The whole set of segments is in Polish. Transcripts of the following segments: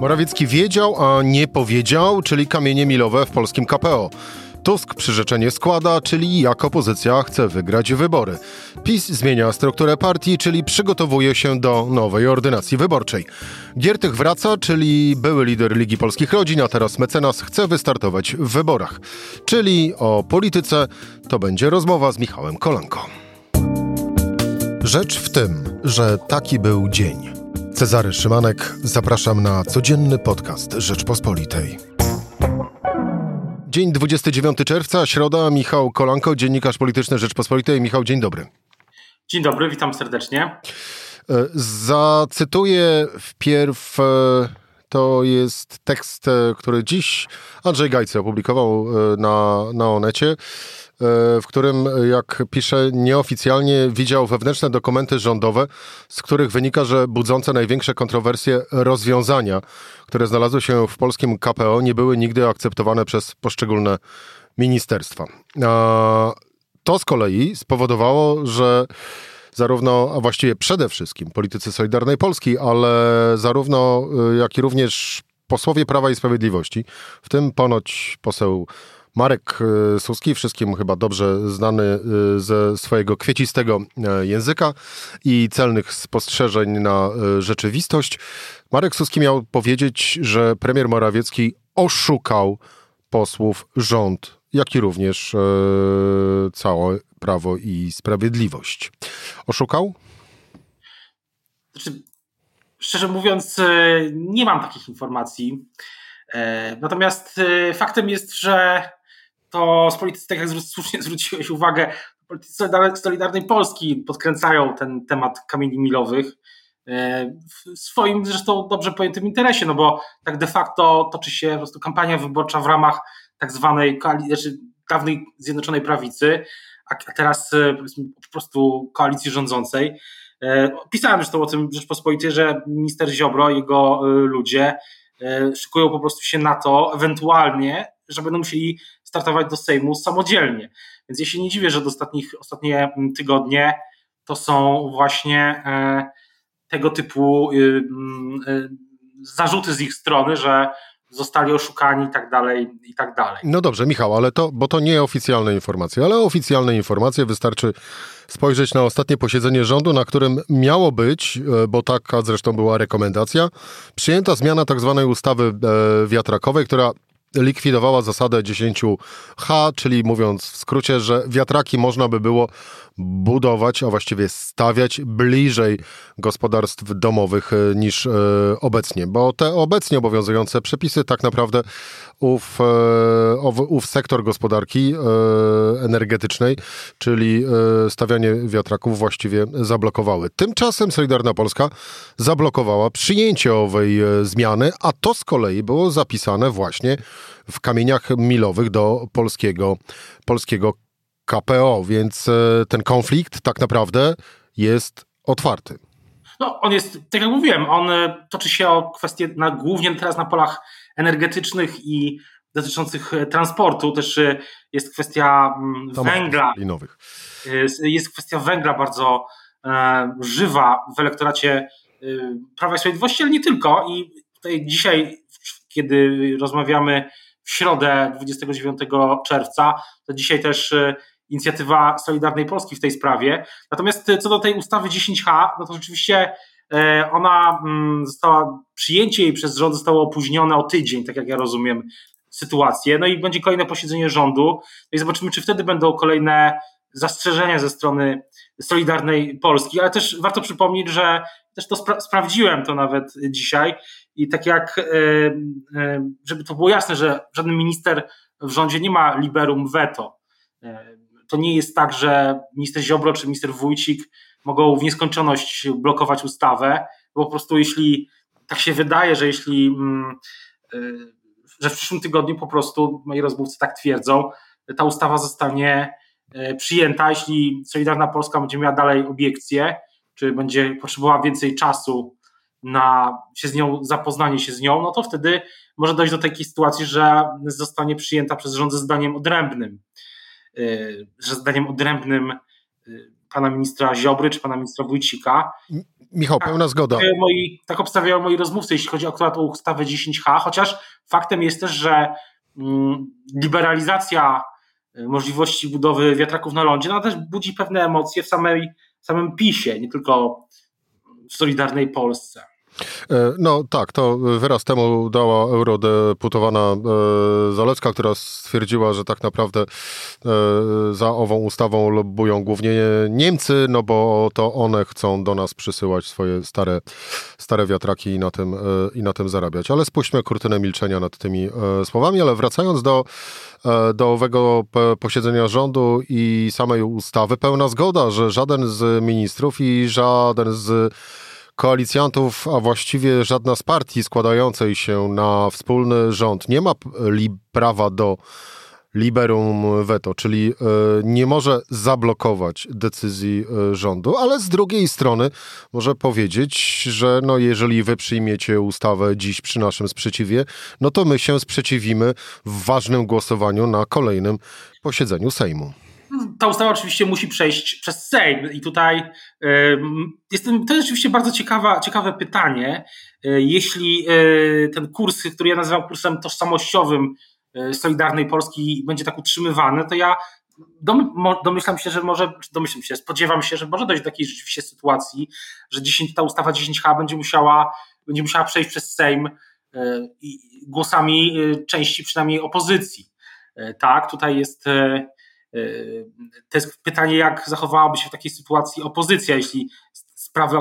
Morawiecki wiedział, a nie powiedział, czyli kamienie milowe w polskim KPO. Tusk przyrzeczenie składa, czyli jak opozycja chce wygrać wybory. PiS zmienia strukturę partii, czyli przygotowuje się do nowej ordynacji wyborczej. Giertych wraca, czyli były lider Ligi Polskich Rodzin, a teraz mecenas chce wystartować w wyborach. Czyli o polityce to będzie rozmowa z Michałem Kolanko. Rzecz w tym, że taki był dzień. Cezary Szymanek, zapraszam na codzienny podcast Rzeczpospolitej. Dzień 29 czerwca, środa, Michał Kolanko, dziennikarz polityczny Rzeczpospolitej. Michał, dzień dobry. Dzień dobry, witam serdecznie. E, zacytuję wpierw, e, to jest tekst, e, który dziś Andrzej Gajcy opublikował na, na Onecie w którym, jak pisze, nieoficjalnie widział wewnętrzne dokumenty rządowe, z których wynika, że budzące największe kontrowersje rozwiązania, które znalazły się w polskim KPO, nie były nigdy akceptowane przez poszczególne ministerstwa. To z kolei spowodowało, że zarówno, a właściwie przede wszystkim politycy Solidarnej Polski, ale zarówno jak i również posłowie Prawa i Sprawiedliwości, w tym ponoć poseł Marek e, Suski, wszystkim chyba dobrze znany e, ze swojego kwiecistego e, języka i celnych spostrzeżeń na rzeczywistość. Marek Suski miał powiedzieć, że premier Morawiecki oszukał posłów rząd, jak i również całe Prawo i Sprawiedliwość. Oszukał? Znaczy, szczerze mówiąc, nie mam takich informacji. Natomiast faktem jest, że to z politycy, tak jak słusznie zwróciłeś uwagę, politycy Solidarnej Polski podkręcają ten temat kamieni milowych e, w swoim zresztą dobrze pojętym interesie, no bo tak de facto toczy się po prostu kampania wyborcza w ramach tak zwanej znaczy dawnej Zjednoczonej Prawicy, a teraz e, po prostu koalicji rządzącej. E, pisałem zresztą o tym w Rzeczpospolitej, że minister Ziobro i jego ludzie szykują po prostu się na to, ewentualnie, że będą musieli startować do Sejmu samodzielnie. Więc ja się nie dziwię, że ostatnich, ostatnie mm, tygodnie to są właśnie e, tego typu y, mm, y, zarzuty z ich strony, że zostali oszukani i tak dalej, i tak dalej. No dobrze, Michał, ale to, bo to nie oficjalne informacje, ale oficjalne informacje wystarczy spojrzeć na ostatnie posiedzenie rządu, na którym miało być, e, bo taka zresztą była rekomendacja, przyjęta zmiana tak zwanej ustawy e, wiatrakowej, która likwidowała zasadę 10H, czyli mówiąc w skrócie, że wiatraki można by było budować, a właściwie stawiać bliżej gospodarstw domowych e, niż e, obecnie, bo te obecnie obowiązujące przepisy tak naprawdę ów, e, ów sektor gospodarki energetycznej, czyli stawianie wiatraków właściwie zablokowały. Tymczasem Solidarna Polska zablokowała przyjęcie owej zmiany, a to z kolei było zapisane właśnie w kamieniach milowych do polskiego, polskiego KPO, więc e, ten konflikt tak naprawdę jest otwarty. No, on jest, tak jak mówiłem, on e, toczy się o kwestie na, głównie teraz na polach energetycznych i dotyczących e, transportu. Też jest kwestia mm, węgla. Linowych. Jest kwestia węgla bardzo żywa w elektoracie Prawa i Sprawiedliwości, ale nie tylko. I tutaj dzisiaj, kiedy rozmawiamy w środę 29 czerwca, to dzisiaj też inicjatywa Solidarnej Polski w tej sprawie. Natomiast co do tej ustawy 10H, no to rzeczywiście e, ona mm, została, przyjęcie jej przez rząd zostało opóźnione o tydzień, tak jak ja rozumiem sytuację. No i będzie kolejne posiedzenie rządu. No i zobaczymy, czy wtedy będą kolejne zastrzeżenia ze strony Solidarnej Polski, ale też warto przypomnieć, że też to spra sprawdziłem to nawet dzisiaj i tak jak, e, e, żeby to było jasne, że żaden minister w rządzie nie ma liberum veto. To nie jest tak, że minister Ziobro czy minister Wójcik mogą w nieskończoność blokować ustawę, bo po prostu jeśli tak się wydaje, że jeśli mm, że w przyszłym tygodniu po prostu moi rozmówcy tak twierdzą, ta ustawa zostanie przyjęta, jeśli Solidarna Polska będzie miała dalej obiekcje, czy będzie potrzebowała więcej czasu na się z nią, zapoznanie się z nią, no to wtedy może dojść do takiej sytuacji, że zostanie przyjęta przez rząd ze zdaniem odrębnym. Y, że zdaniem odrębnym y, pana ministra Ziobry czy pana ministra Wójcika. Michał, tak, pełna zgoda. Moi, tak obstawiają moi rozmówcy, jeśli chodzi o akurat o ustawę 10H, chociaż faktem jest też, że mm, liberalizacja y, możliwości budowy wiatraków na lądzie, no też budzi pewne emocje w samej, samym PiSie, nie tylko w Solidarnej Polsce. E, no tak, to wyraz temu dała eurodeputowana e, Zalewska, która stwierdziła, że tak naprawdę e, za ową ustawą lobbują głównie Niemcy, no bo to one chcą do nas przysyłać swoje stare, stare wiatraki i na, tym, i na tym zarabiać. Ale spuśćmy kurtynę milczenia nad tymi słowami, ale wracając do do owego posiedzenia rządu i samej ustawy, pełna zgoda, że żaden z ministrów i żaden z koalicjantów, a właściwie żadna z partii składającej się na wspólny rząd nie ma prawa do liberum veto, czyli e, nie może zablokować decyzji e, rządu, ale z drugiej strony może powiedzieć, że no jeżeli wy przyjmiecie ustawę dziś przy naszym sprzeciwie, no to my się sprzeciwimy w ważnym głosowaniu na kolejnym posiedzeniu Sejmu ta ustawa oczywiście musi przejść przez Sejm i tutaj jestem, to jest oczywiście bardzo ciekawa, ciekawe pytanie. E, jeśli e, ten kurs, który ja nazywam kursem tożsamościowym e, Solidarnej Polski będzie tak utrzymywany, to ja domyślam się, że może, domyślam się, spodziewam się, że może dojść do takiej rzeczywiście sytuacji, że 10, ta ustawa 10H będzie musiała, będzie musiała przejść przez Sejm głosami części przynajmniej opozycji. Tak, tutaj jest to jest pytanie, jak zachowałaby się w takiej sytuacji opozycja, jeśli sprawy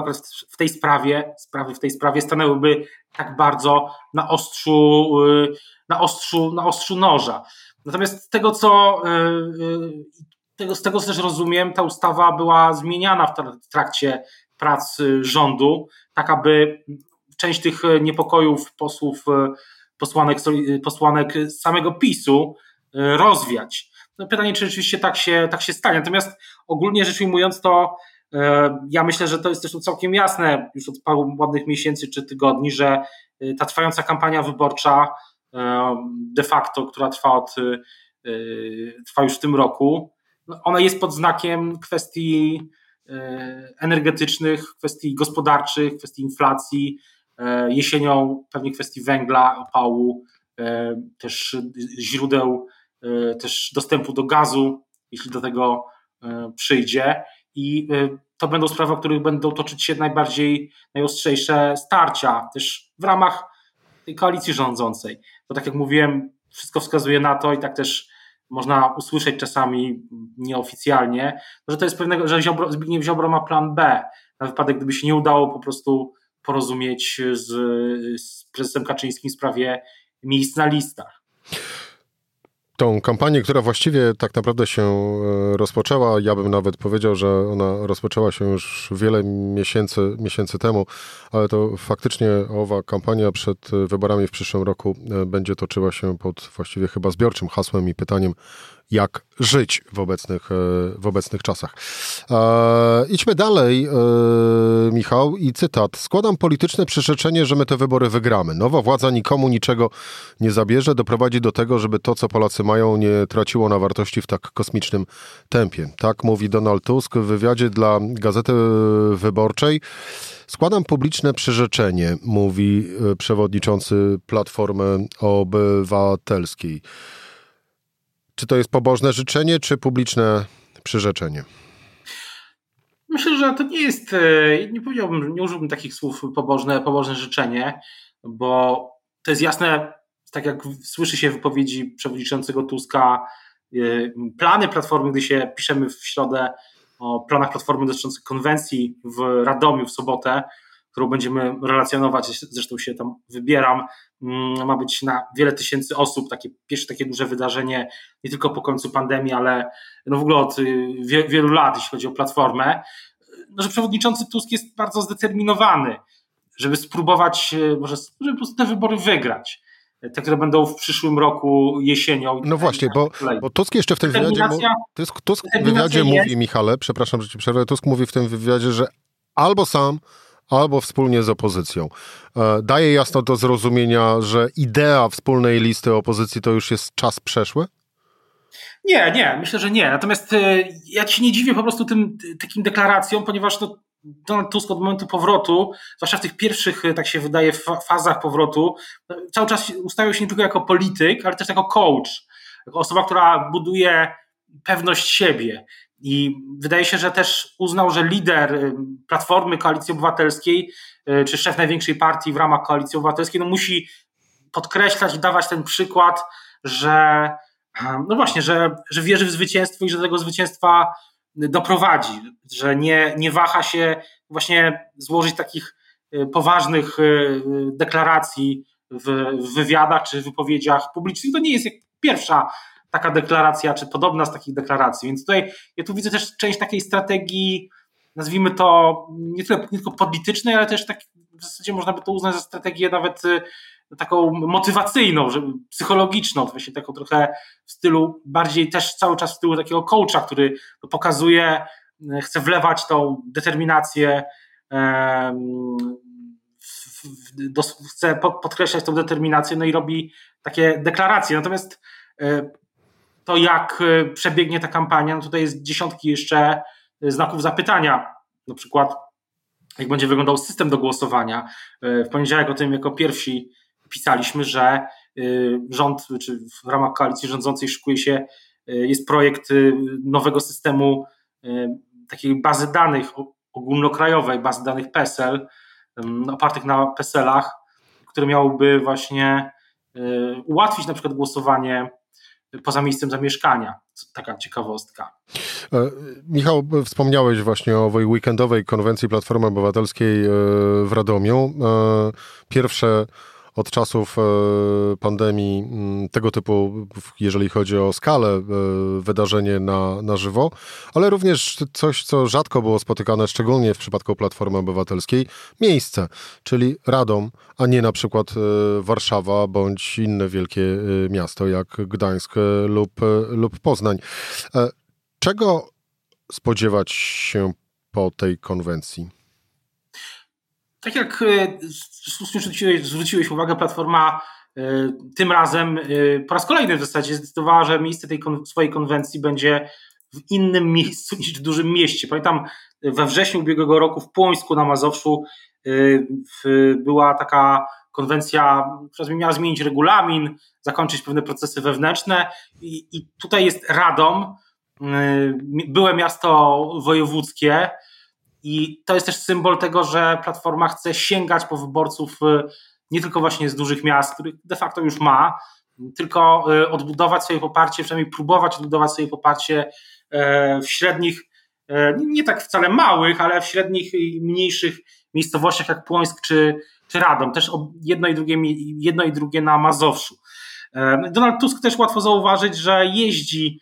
w tej sprawie, sprawy w tej sprawie stanęłyby tak bardzo na ostrzu, na ostrzu, na ostrzu noża. Natomiast z tego, co tego, z tego, co też rozumiem, ta ustawa była zmieniana w trakcie prac rządu, tak aby część tych niepokojów posłów, posłanek, posłanek samego PiSu rozwiać. No pytanie, czy rzeczywiście tak się, tak się stanie. Natomiast ogólnie rzecz ujmując, to e, ja myślę, że to jest też całkiem jasne już od paru ładnych miesięcy czy tygodni, że e, ta trwająca kampania wyborcza e, de facto, która trwa od trwa już w tym roku, no, ona jest pod znakiem kwestii energetycznych, kwestii gospodarczych, kwestii inflacji, jesienią pewnie kwestii węgla, opału, też źródeł też dostępu do gazu, jeśli do tego e, przyjdzie. I e, to będą sprawy, o których będą toczyć się najbardziej, najostrzejsze starcia, też w ramach tej koalicji rządzącej. Bo tak jak mówiłem, wszystko wskazuje na to i tak też można usłyszeć czasami nieoficjalnie, że to jest pewnego, że Ziobro, Zbigniew Ziobro ma plan B, na wypadek, gdyby się nie udało po prostu porozumieć z, z prezesem Kaczyńskim w sprawie miejsc na listach tą kampanię, która właściwie tak naprawdę się e, rozpoczęła, ja bym nawet powiedział, że ona rozpoczęła się już wiele miesięcy, miesięcy temu, ale to faktycznie owa kampania przed wyborami w przyszłym roku e, będzie toczyła się pod właściwie chyba zbiorczym hasłem i pytaniem, jak żyć w obecnych, e, w obecnych czasach. E, idźmy dalej, e, Michał, i cytat. Składam polityczne przyrzeczenie, że my te wybory wygramy. Nowa władza nikomu niczego nie zabierze, doprowadzi do tego, żeby to, co Polacy mają, nie traciło na wartości w tak kosmicznym tempie. Tak mówi Donald Tusk w wywiadzie dla Gazety Wyborczej. Składam publiczne przyrzeczenie, mówi e, przewodniczący Platformy Obywatelskiej. Czy to jest pobożne życzenie, czy publiczne przyrzeczenie? Myślę, że to nie jest, e, nie powiedziałbym, nie użyłbym takich słów pobożne, pobożne życzenie, bo to jest jasne, tak jak słyszy się wypowiedzi przewodniczącego Tuska, e, plany Platformy, gdy się piszemy w środę o planach Platformy dotyczących konwencji w Radomiu w sobotę, którą będziemy relacjonować, zresztą się tam wybieram, mm, ma być na wiele tysięcy osób, takie pierwsze takie duże wydarzenie, nie tylko po końcu pandemii, ale no w ogóle od y, wielu lat, jeśli chodzi o platformę, no, że przewodniczący Tusk jest bardzo zdeterminowany, żeby spróbować, y, może żeby po prostu te wybory wygrać. Te, które będą w przyszłym roku jesienią. No właśnie, bo, bo Tusk jeszcze w tym wywiadzie, Tusk, Tusk w wywiadzie mówi, Michale, przepraszam, że ci przerwę, Tusk mówi w tym wywiadzie, że albo sam albo wspólnie z opozycją. E, daje jasno do zrozumienia, że idea wspólnej listy opozycji to już jest czas przeszły? Nie, nie, myślę, że nie. Natomiast e, ja ci nie dziwię po prostu tym takim deklaracjom, ponieważ to Donald Tusk od momentu powrotu, zwłaszcza w tych pierwszych, tak się wydaje, fazach powrotu, cały czas ustawiał się nie tylko jako polityk, ale też jako coach, jako osoba, która buduje pewność siebie. I wydaje się, że też uznał, że lider y, Platformy Koalicji Obywatelskiej, y, czy szef największej partii w ramach Koalicji Obywatelskiej, no musi podkreślać i dawać ten przykład, że no właśnie, że, że wierzy w zwycięstwo i że do tego zwycięstwa doprowadzi, że nie, nie waha się właśnie złożyć takich y, poważnych deklaracji w, wywiadach czy wypowiedziach publicznych. To nie jest pierwsza taka deklaracja, czy podobna z takich deklaracji. Więc tutaj ja tu widzę też część takiej strategii, nazwijmy to nie, tyle, nie tylko politycznej, ale też tak w zasadzie można by to uznać za strategię nawet y, taką motywacyjną, psychologiczną, właśnie taką trochę w stylu, bardziej też cały czas w stylu takiego coacha, który pokazuje, y, chce wlewać tą determinację, chce podkreślać tą determinację, no i robi takie deklaracje. Natomiast y, to jak e, przebiegnie ta kampania, no tutaj jest dziesiątki jeszcze e, znaków zapytania. Na przykład, jak będzie wyglądał system do głosowania. E, w poniedziałek o tym jako pierwsi pisaliśmy, że rząd, czy w ramach koalicji rządzącej szykuje się, jest projekt nowego systemu takiej bazy danych ogólnokrajowej, bazy danych PESEL, opartych na PESELach, które miałoby właśnie ułatwić na przykład głosowanie poza miejscem zamieszkania. Taka ciekawostka. E, Michał, wspomniałeś właśnie o owej weekendowej konwencji Platformy Obywatelskiej e, w Radomiu. E, pierwsze od czasów e, pandemii mm, tego typu, jeżeli chodzi o skalę, e, wydarzenie na, na żywo, ale również coś, co rzadko było spotykane, szczególnie w przypadku Platformy Obywatelskiej, miejsce, czyli Radom, a nie na przykład e, Warszawa bądź inne wielkie miasto jak Gdańsk lub, lub Poznań. Czego spodziewać się po tej konwencji? Tak jak e, zwróciłeś, zwróciłeś uwagę, Platforma e, tym razem e, po raz kolejny w zasadzie zdecydowała, że miejsce tej swojej konwencji będzie w innym miejscu niż w dużym mieście. Pamiętam we wrześniu ubiegłego roku w Płońsku na Mazowszu była taka konwencja, która miała zmienić regulamin, zakończyć pewne procesy wewnętrzne i, i tutaj jest Radom, byłe miasto wojewódzkie, i to jest też symbol tego, że Platforma chce sięgać po wyborców y, nie tylko właśnie z dużych miast, których de facto już ma, tylko y, odbudować swoje poparcie, przynajmniej próbować odbudować swoje poparcie e, w średnich, e, nie tak wcale małych, ale w średnich i mniejszych miejscowościach jak Płońsk czy, czy Radom. Też jedno i, drugie, jedno i drugie na Mazowszu. E, Donald Tusk też łatwo zauważyć, że jeździ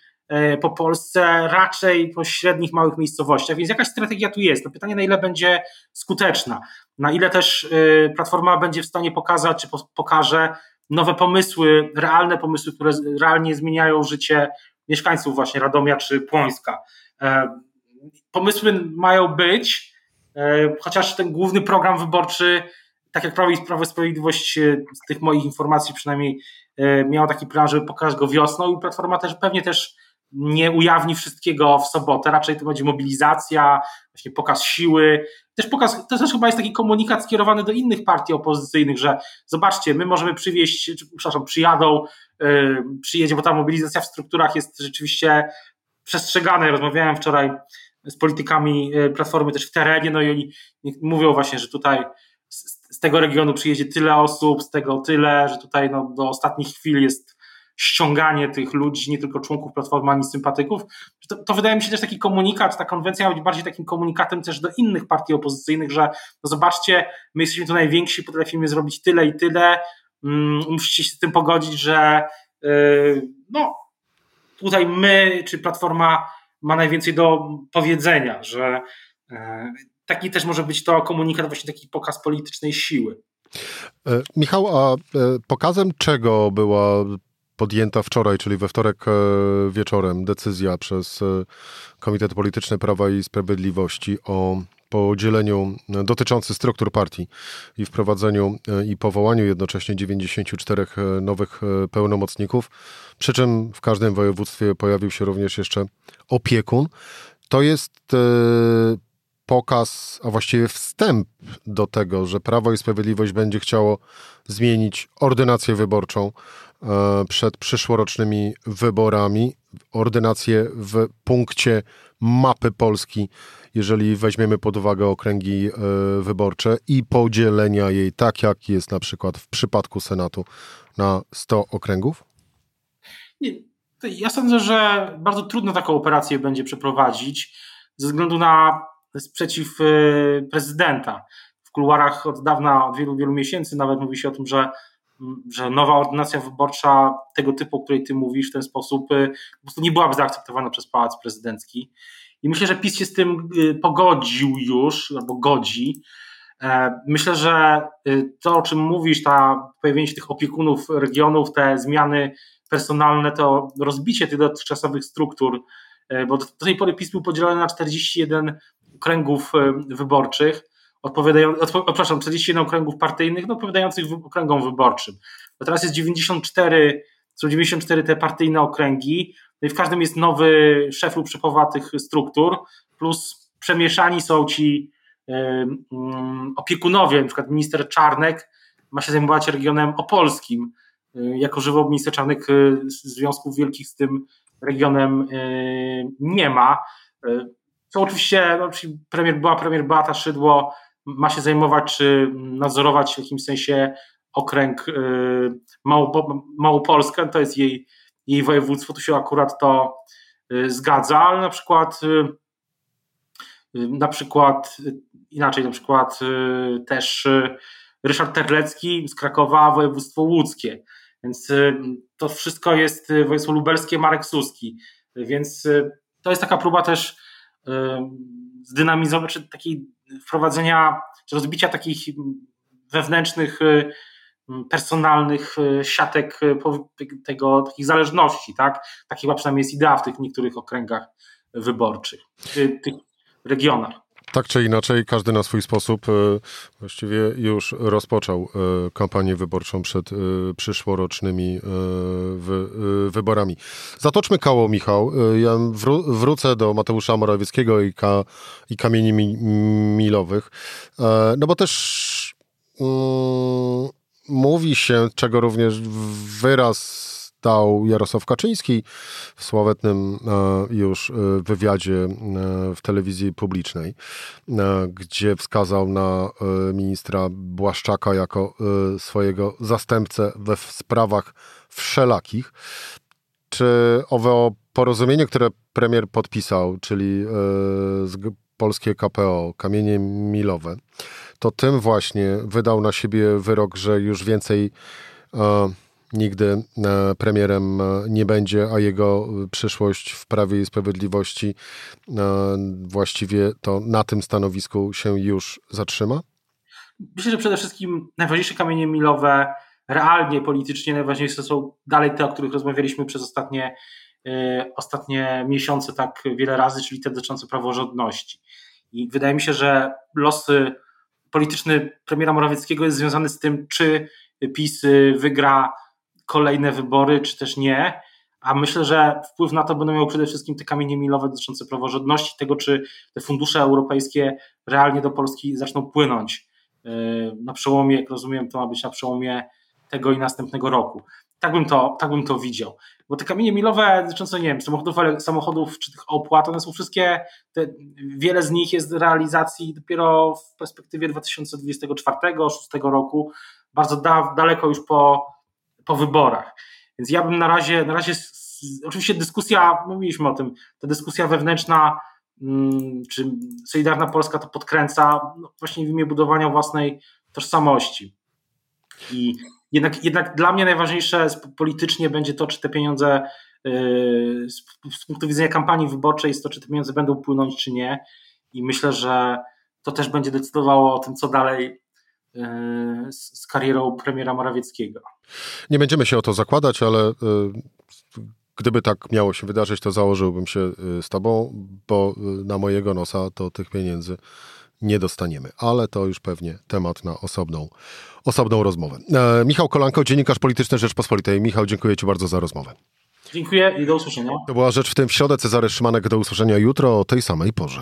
po Polsce, raczej po średnich, małych miejscowościach, więc jakaś strategia tu jest. No pytanie, na ile będzie skuteczna, na ile też e, Platforma będzie w stanie pokazać, czy pokaże nowe pomysły, realne pomysły, które realnie zmieniają życie mieszkańców właśnie Radomia czy Płońska. E, pomysły mają być, chociaż ten główny program wyborczy, tak jak Prawo i Prawo Sprawiedliwość z tych moich informacji przynajmniej miał taki plan, żeby pokazać go wiosną i Platforma też pewnie też nie ujawni wszystkiego w sobotę, raczej to będzie mobilizacja, właśnie pokaz siły. Też pokaz, to też chyba jest taki komunikat skierowany do innych partii opozycyjnych, że zobaczcie, my możemy przywieźć, przepraszam, przyjadą, yy, przyjedzie, bo ta mobilizacja w strukturach jest rzeczywiście przestrzegana. Rozmawiałem wczoraj z politykami y, Platformy też w terenie, no i oni mówią właśnie, że tutaj z, z tego regionu przyjedzie tyle osób, z tego tyle, że tutaj no, do ostatnich chwil jest ściąganie tych ludzi, nie tylko członków Platformy, ani sympatyków. To, to, wydaje mi się też taki komunikat, ta konwencja ma być bardziej takim komunikatem też do innych partii opozycyjnych, że no zobaczcie, my jesteśmy tu najwięksi, potrafimy zrobić tyle i tyle, um, musicie się z tym pogodzić, że yy, no tutaj my, czy Platforma ma najwięcej do powiedzenia, że yy, taki też może być to komunikat, właśnie taki pokaz politycznej siły. E, Michał, a e, pokazem czego była podjęta wczoraj, czyli we wtorek e, wieczorem, decyzja przez e, Komitet Polityczny Prawa i Sprawiedliwości o podzieleniu e, dotyczący struktur partii i wprowadzeniu i powołaniu jednocześnie 94 nowych pełnomocników, przy czym w każdym województwie pojawił się również jeszcze opiekun. To jest pokaz, a właściwie wstęp do tego, że Prawo i Sprawiedliwość będzie chciało zmienić ordynację wyborczą przed przyszłorocznymi wyborami. Ordynację w punkcie mapy Polski, jeżeli weźmiemy pod uwagę okręgi e, wyborcze i podzielenia jej tak, jak jest na przykład w przypadku Senatu na 100 okręgów? Nie, ja sądzę, że bardzo trudno taką operację będzie przeprowadzić ze względu na sprzeciw e, prezydenta. W kuluarach od dawna, od wielu, wielu miesięcy nawet mówi się o tym, że, że nowa ordynacja wyborcza tego typu, o której ty mówisz w ten sposób, e, po prostu nie byłaby zaakceptowana przez Pałac Prezydencki. I myślę, że PiS się z tym e, pogodził już, albo godzi. Myślę, że to, o czym mówisz, ta pojawienie się tych opiekunów regionów, te zmiany personalne, to rozbicie tych dotychczasowych struktur, bo do tej pory PiS był podzielony na 41 okręgów e, wyborczych, odpowiadają, odpo, przepraszam, 41 okręgów partyjnych, no, odpowiadających okręgom wyborczym. Bo teraz jest 94, są 94 te partyjne okręgi, no i w każdym jest nowy szef lub szefowa tych struktur, plus przemieszani są ci um, opiekunowie, na przykład minister Czarnek ma się zajmować regionem opolskim, jako żywo minister Czarnek związków wielkich z tym regionem nie ma. To oczywiście no, premier, była premier Beata Szydło ma się zajmować czy nadzorować w jakimś sensie okręg y, Małopolskę, to jest jej, jej województwo, tu się akurat to y, zgadza, ale na przykład y, na przykład inaczej, na przykład też Ryszard Terlecki z Krakowa, województwo łódzkie, więc to wszystko jest województwo lubelskie, Marek Suski, więc to jest taka próba też zdynamizować, czy takiej wprowadzenia, czy rozbicia takich wewnętrznych, y, personalnych y, siatek y, tego, takich zależności, tak? Taki chyba przynajmniej jest idea w tych niektórych okręgach wyborczych, tych regionach. Tak czy inaczej, każdy na swój sposób e, właściwie już rozpoczął e, kampanię wyborczą przed e, przyszłorocznymi wyborami. Zatoczmy koło, Michał. Ja wrócę do Mateusza Morawieckiego i, ka, i kamieni milowych. No bo też mm, mówi się, czego również wyraz dał Jarosław Kaczyński w sławetnym e, już e, wywiadzie e, w telewizji publicznej, gdzie wskazał na ministra Błaszczaka jako swojego zastępcę we sprawach wszelakich. Czy owe porozumienie, które premier podpisał, czyli polskie KPO, kamienie milowe, to tym właśnie wydał na siebie wyrok, że już więcej nigdy e, premierem e, nie będzie, a jego przyszłość w Prawie i Sprawiedliwości e, właściwie to na tym stanowisku się już zatrzyma? Myślę, że przede wszystkim najważniejsze kamienie milowe, realnie, politycznie najważniejsze są dalej te, o których rozmawialiśmy przez ostatnie, ostatnie miesiące tak wiele razy, czyli te dotyczące praworządności. I wydaje mi się, że los polityczny premiera Morawieckiego jest związany z tym, czy PiS wygra kolejne wybory, czy też nie. A myślę, że wpływ na to będą miały przede wszystkim te kamienie milowe dotyczące praworządności, tego, czy te fundusze europejskie realnie do Polski zaczną płynąć yy, na przełomie, jak rozumiem, to ma być na przełomie tego i następnego roku. Tak bym to, tak bym to widział. Bo te kamienie milowe dotyczące, nie wiem, samochodów, samochodów czy tych opłat, one są wszystkie, te, wiele z nich jest realizacji dopiero w perspektywie 2024-2026 roku, bardzo da, daleko już po, po wyborach. Więc ja bym na razie, na razie oczywiście dyskusja, mówiliśmy o tym, ta dyskusja wewnętrzna, mm, czy Solidarna Polska to podkręca no właśnie w imię budowania własnej tożsamości. I jednak, jednak dla mnie najważniejsze politycznie będzie to, czy te pieniądze yy, z punktu widzenia kampanii wyborczej jest to, czy te pieniądze będą płynąć, czy nie. I myślę, że to też będzie decydowało o tym, co dalej z karierą premiera Morawieckiego. Nie będziemy się o to zakładać, ale y, gdyby tak miało się wydarzyć, to założyłbym się y, z tobą, bo na mojego nosa to tych pieniędzy nie dostaniemy, ale to już pewnie temat na osobną, osobną rozmowę. E, Michał Kolanko, dziennikarz polityczny Rzeczpospolitej. Michał, dziękuję Ci bardzo za rozmowę. Dziękuję i do usłyszenia. To była Rzecz w tym w środę. Cezary Szymanek, do usłyszenia jutro o tej samej porze.